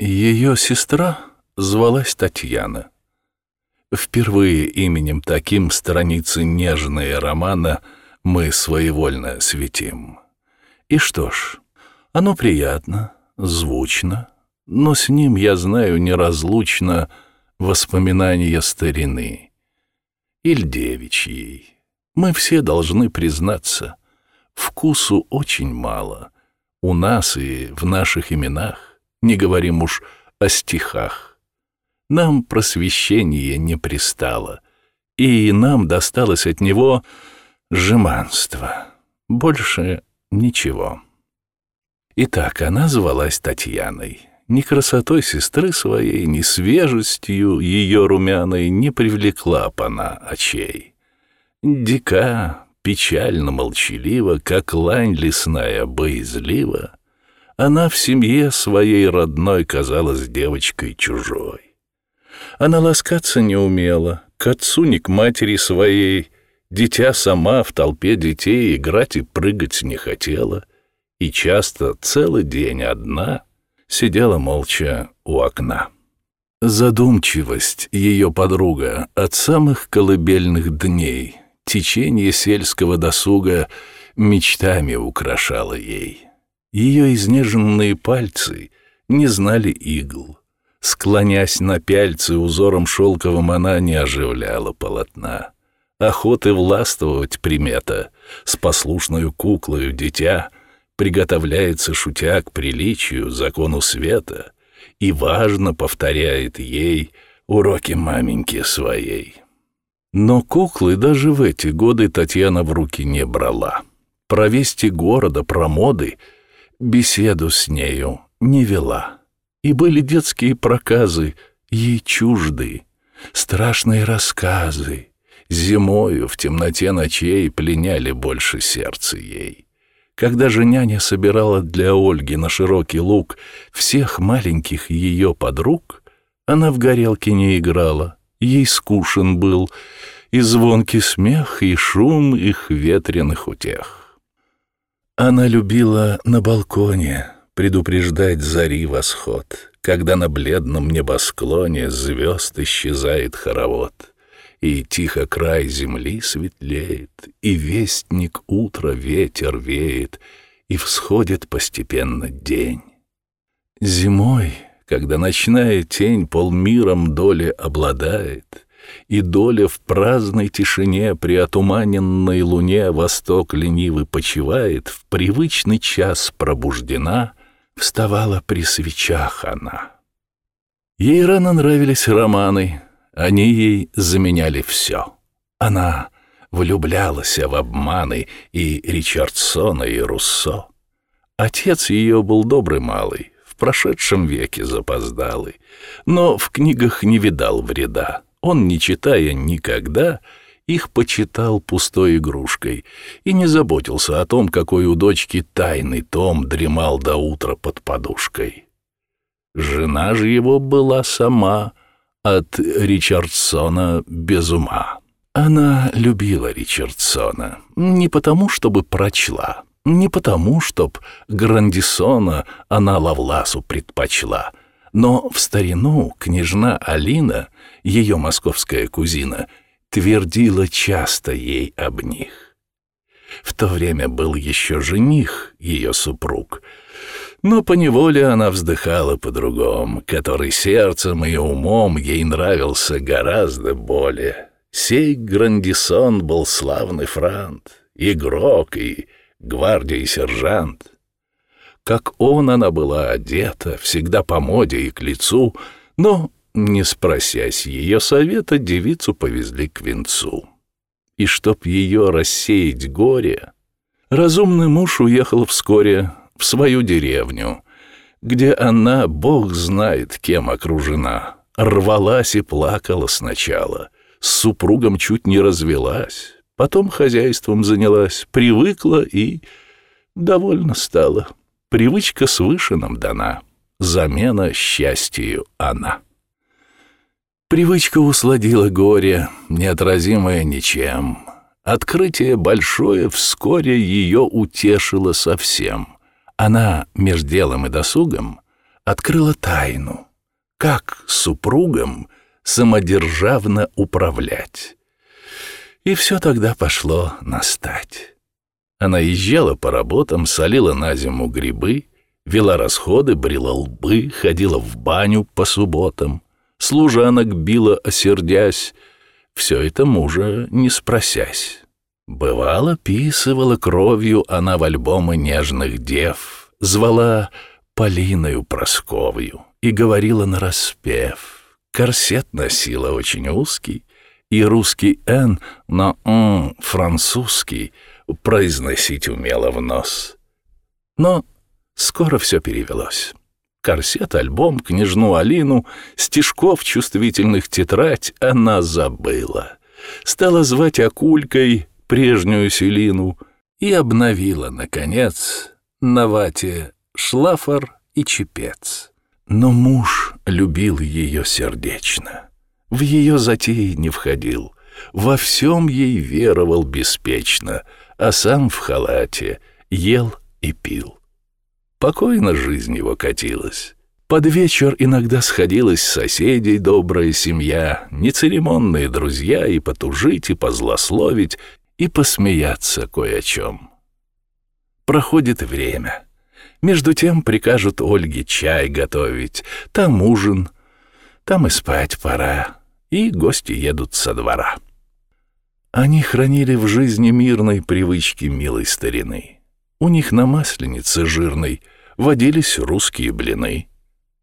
Ее сестра звалась Татьяна. Впервые именем таким страницы нежные романа мы своевольно светим. И что ж, оно приятно, звучно, но с ним, я знаю, неразлучно воспоминания старины. Иль девичьей. Мы все должны признаться, вкусу очень мало. У нас и в наших именах, не говорим уж о стихах. Нам просвещение не пристало, и нам досталось от него жеманство. Больше ничего. Итак, она звалась Татьяной. Ни красотой сестры своей, ни свежестью ее румяной не привлекла она очей. Дика, печально молчалива, как лань лесная боязлива, она в семье своей родной казалась девочкой чужой. Она ласкаться не умела, к отцу ни к матери своей, дитя сама в толпе детей играть и прыгать не хотела — и часто целый день одна сидела молча у окна. Задумчивость ее подруга от самых колыбельных дней, течение сельского досуга мечтами украшала ей. Ее изнеженные пальцы не знали игл. Склонясь на пяльцы узором шелковым, она не оживляла полотна. Охоты властвовать примета, с послушною куклою дитя — приготовляется, шутя к приличию, закону света, и важно повторяет ей уроки маменьки своей. Но куклы даже в эти годы Татьяна в руки не брала. Про вести города, про моды беседу с нею не вела. И были детские проказы ей чужды, страшные рассказы. Зимою в темноте ночей пленяли больше сердце ей. Когда же няня собирала для Ольги на широкий луг всех маленьких ее подруг, она в горелке не играла, ей скушен был и звонкий смех, и шум их ветреных утех. Она любила на балконе предупреждать зари восход, когда на бледном небосклоне звезд исчезает хоровод и тихо край земли светлеет, и вестник утра ветер веет, и всходит постепенно день. Зимой, когда ночная тень полмиром доли обладает, и доля в праздной тишине при отуманенной луне восток ленивый почивает, в привычный час пробуждена, вставала при свечах она. Ей рано нравились романы, они ей заменяли все. Она влюблялась в обманы и Ричардсона, и Руссо. Отец ее был добрый малый, в прошедшем веке запоздалый, но в книгах не видал вреда. Он, не читая никогда, их почитал пустой игрушкой и не заботился о том, какой у дочки тайный том дремал до утра под подушкой. Жена же его была сама — от Ричардсона без ума. Она любила Ричардсона не потому, чтобы прочла, не потому, чтоб Грандисона она Лавласу предпочла, но в старину княжна Алина, ее московская кузина, твердила часто ей об них. В то время был еще жених, ее супруг — но поневоле она вздыхала по-другому, который сердцем и умом ей нравился гораздо более. Сей Грандисон был славный франт, игрок и гвардии сержант. Как он она была одета, всегда по моде и к лицу, но, не спросясь ее совета, девицу повезли к венцу. И чтоб ее рассеять горе, разумный муж уехал вскоре в свою деревню, где она, бог знает, кем окружена, рвалась и плакала сначала, с супругом чуть не развелась, потом хозяйством занялась, привыкла и довольно стала. Привычка свыше нам дана, замена счастью она. Привычка усладила горе, неотразимое ничем. Открытие большое вскоре ее утешило совсем. Она между делом и досугом открыла тайну, как супругам самодержавно управлять. И все тогда пошло настать. Она езжала по работам, солила на зиму грибы, вела расходы, брила лбы, ходила в баню по субботам, служанок била, осердясь, все это мужа не спросясь. Бывало, писывала кровью она в альбомы нежных дев, звала Полиною Просковью и говорила нараспев. Корсет носила очень узкий, и русский «н» на «н» французский произносить умела в нос. Но скоро все перевелось. Корсет, альбом, княжну Алину, стишков чувствительных тетрадь она забыла. Стала звать Акулькой прежнюю Селину и обновила, наконец, на вате шлафор и чепец. Но муж любил ее сердечно, в ее затеи не входил, во всем ей веровал беспечно, а сам в халате ел и пил. Покойно жизнь его катилась. Под вечер иногда сходилась соседей добрая семья, нецеремонные друзья и потужить, и позлословить, и посмеяться кое о чем. Проходит время. Между тем прикажут Ольге чай готовить, там ужин, там и спать пора, и гости едут со двора. Они хранили в жизни мирной привычки милой старины. У них на масленице жирной водились русские блины.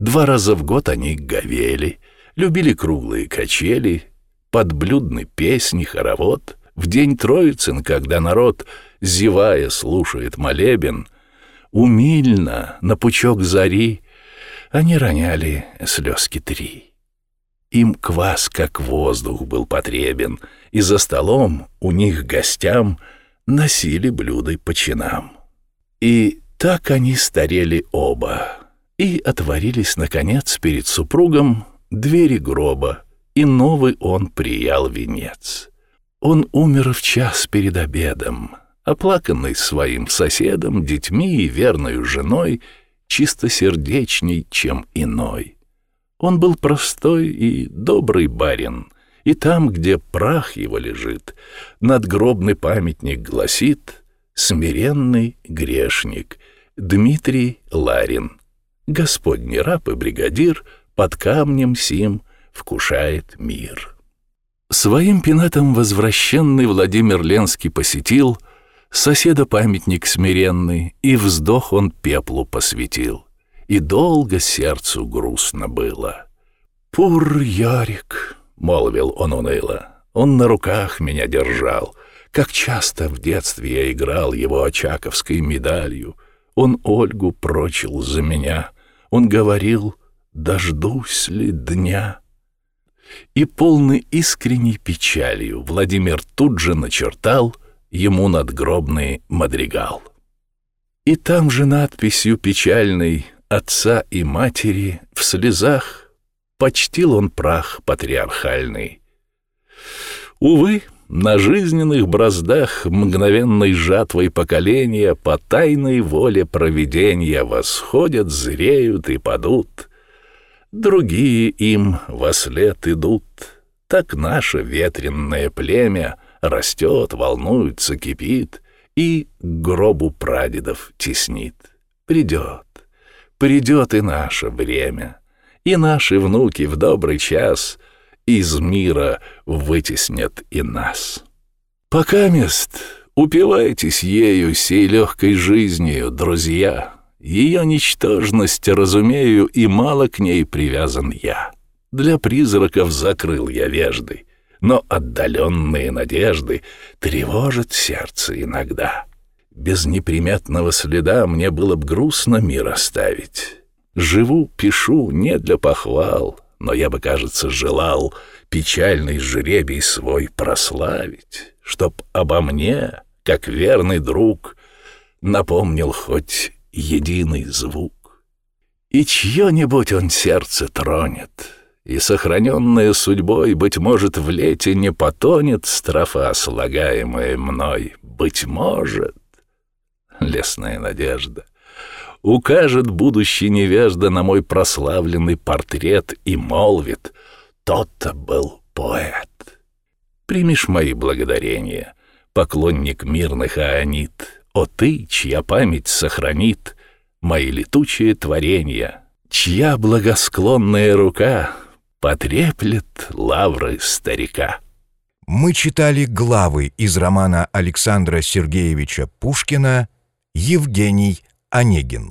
Два раза в год они говели, любили круглые качели, подблюдны песни, хоровод — в день Троицын, когда народ, зевая, слушает молебен, умильно, на пучок зари, они роняли слезки три. Им квас, как воздух, был потребен, и за столом у них гостям носили блюда по чинам. И так они старели оба, и отворились, наконец, перед супругом двери гроба, и новый он приял венец. Он умер в час перед обедом, оплаканный своим соседом, детьми и верной женой, чистосердечней, чем иной. Он был простой и добрый барин, и там, где прах его лежит, надгробный памятник гласит «Смиренный грешник» Дмитрий Ларин. Господний раб и бригадир под камнем сим вкушает мир». Своим пенатом возвращенный Владимир Ленский посетил соседа памятник смиренный, и вздох он пеплу посвятил. И долго сердцу грустно было. «Пур Ярик», — молвил он уныло, — «он на руках меня держал. Как часто в детстве я играл его очаковской медалью. Он Ольгу прочил за меня. Он говорил, дождусь ли дня» и полный искренней печалью Владимир тут же начертал ему надгробный мадригал. И там же надписью печальной отца и матери в слезах почтил он прах патриархальный. Увы, на жизненных браздах мгновенной жатвой поколения по тайной воле провидения восходят, зреют и падут — другие им во след идут. Так наше ветренное племя растет, волнуется, кипит и к гробу прадедов теснит. Придет, придет и наше время, и наши внуки в добрый час из мира вытеснят и нас. Пока мест упивайтесь ею сей легкой жизнью, друзья, ее ничтожность разумею, и мало к ней привязан я. Для призраков закрыл я вежды, но отдаленные надежды тревожат сердце иногда. Без неприметного следа мне было б грустно мир оставить. Живу, пишу не для похвал, но я бы, кажется, желал печальный жребий свой прославить, чтоб обо мне, как верный друг, напомнил хоть единый звук. И чье-нибудь он сердце тронет, и, сохраненная судьбой, быть может, в лете не потонет строфа, слагаемая мной, быть может, лесная надежда, укажет будущий невежда на мой прославленный портрет и молвит «Тот-то был поэт». Примешь мои благодарения, поклонник мирных аонит, О ты, чья память сохранит мои летучие творения, Чья благосклонная рука потреплет лавры старика. Мы читали главы из романа Александра Сергеевича Пушкина «Евгений Онегин».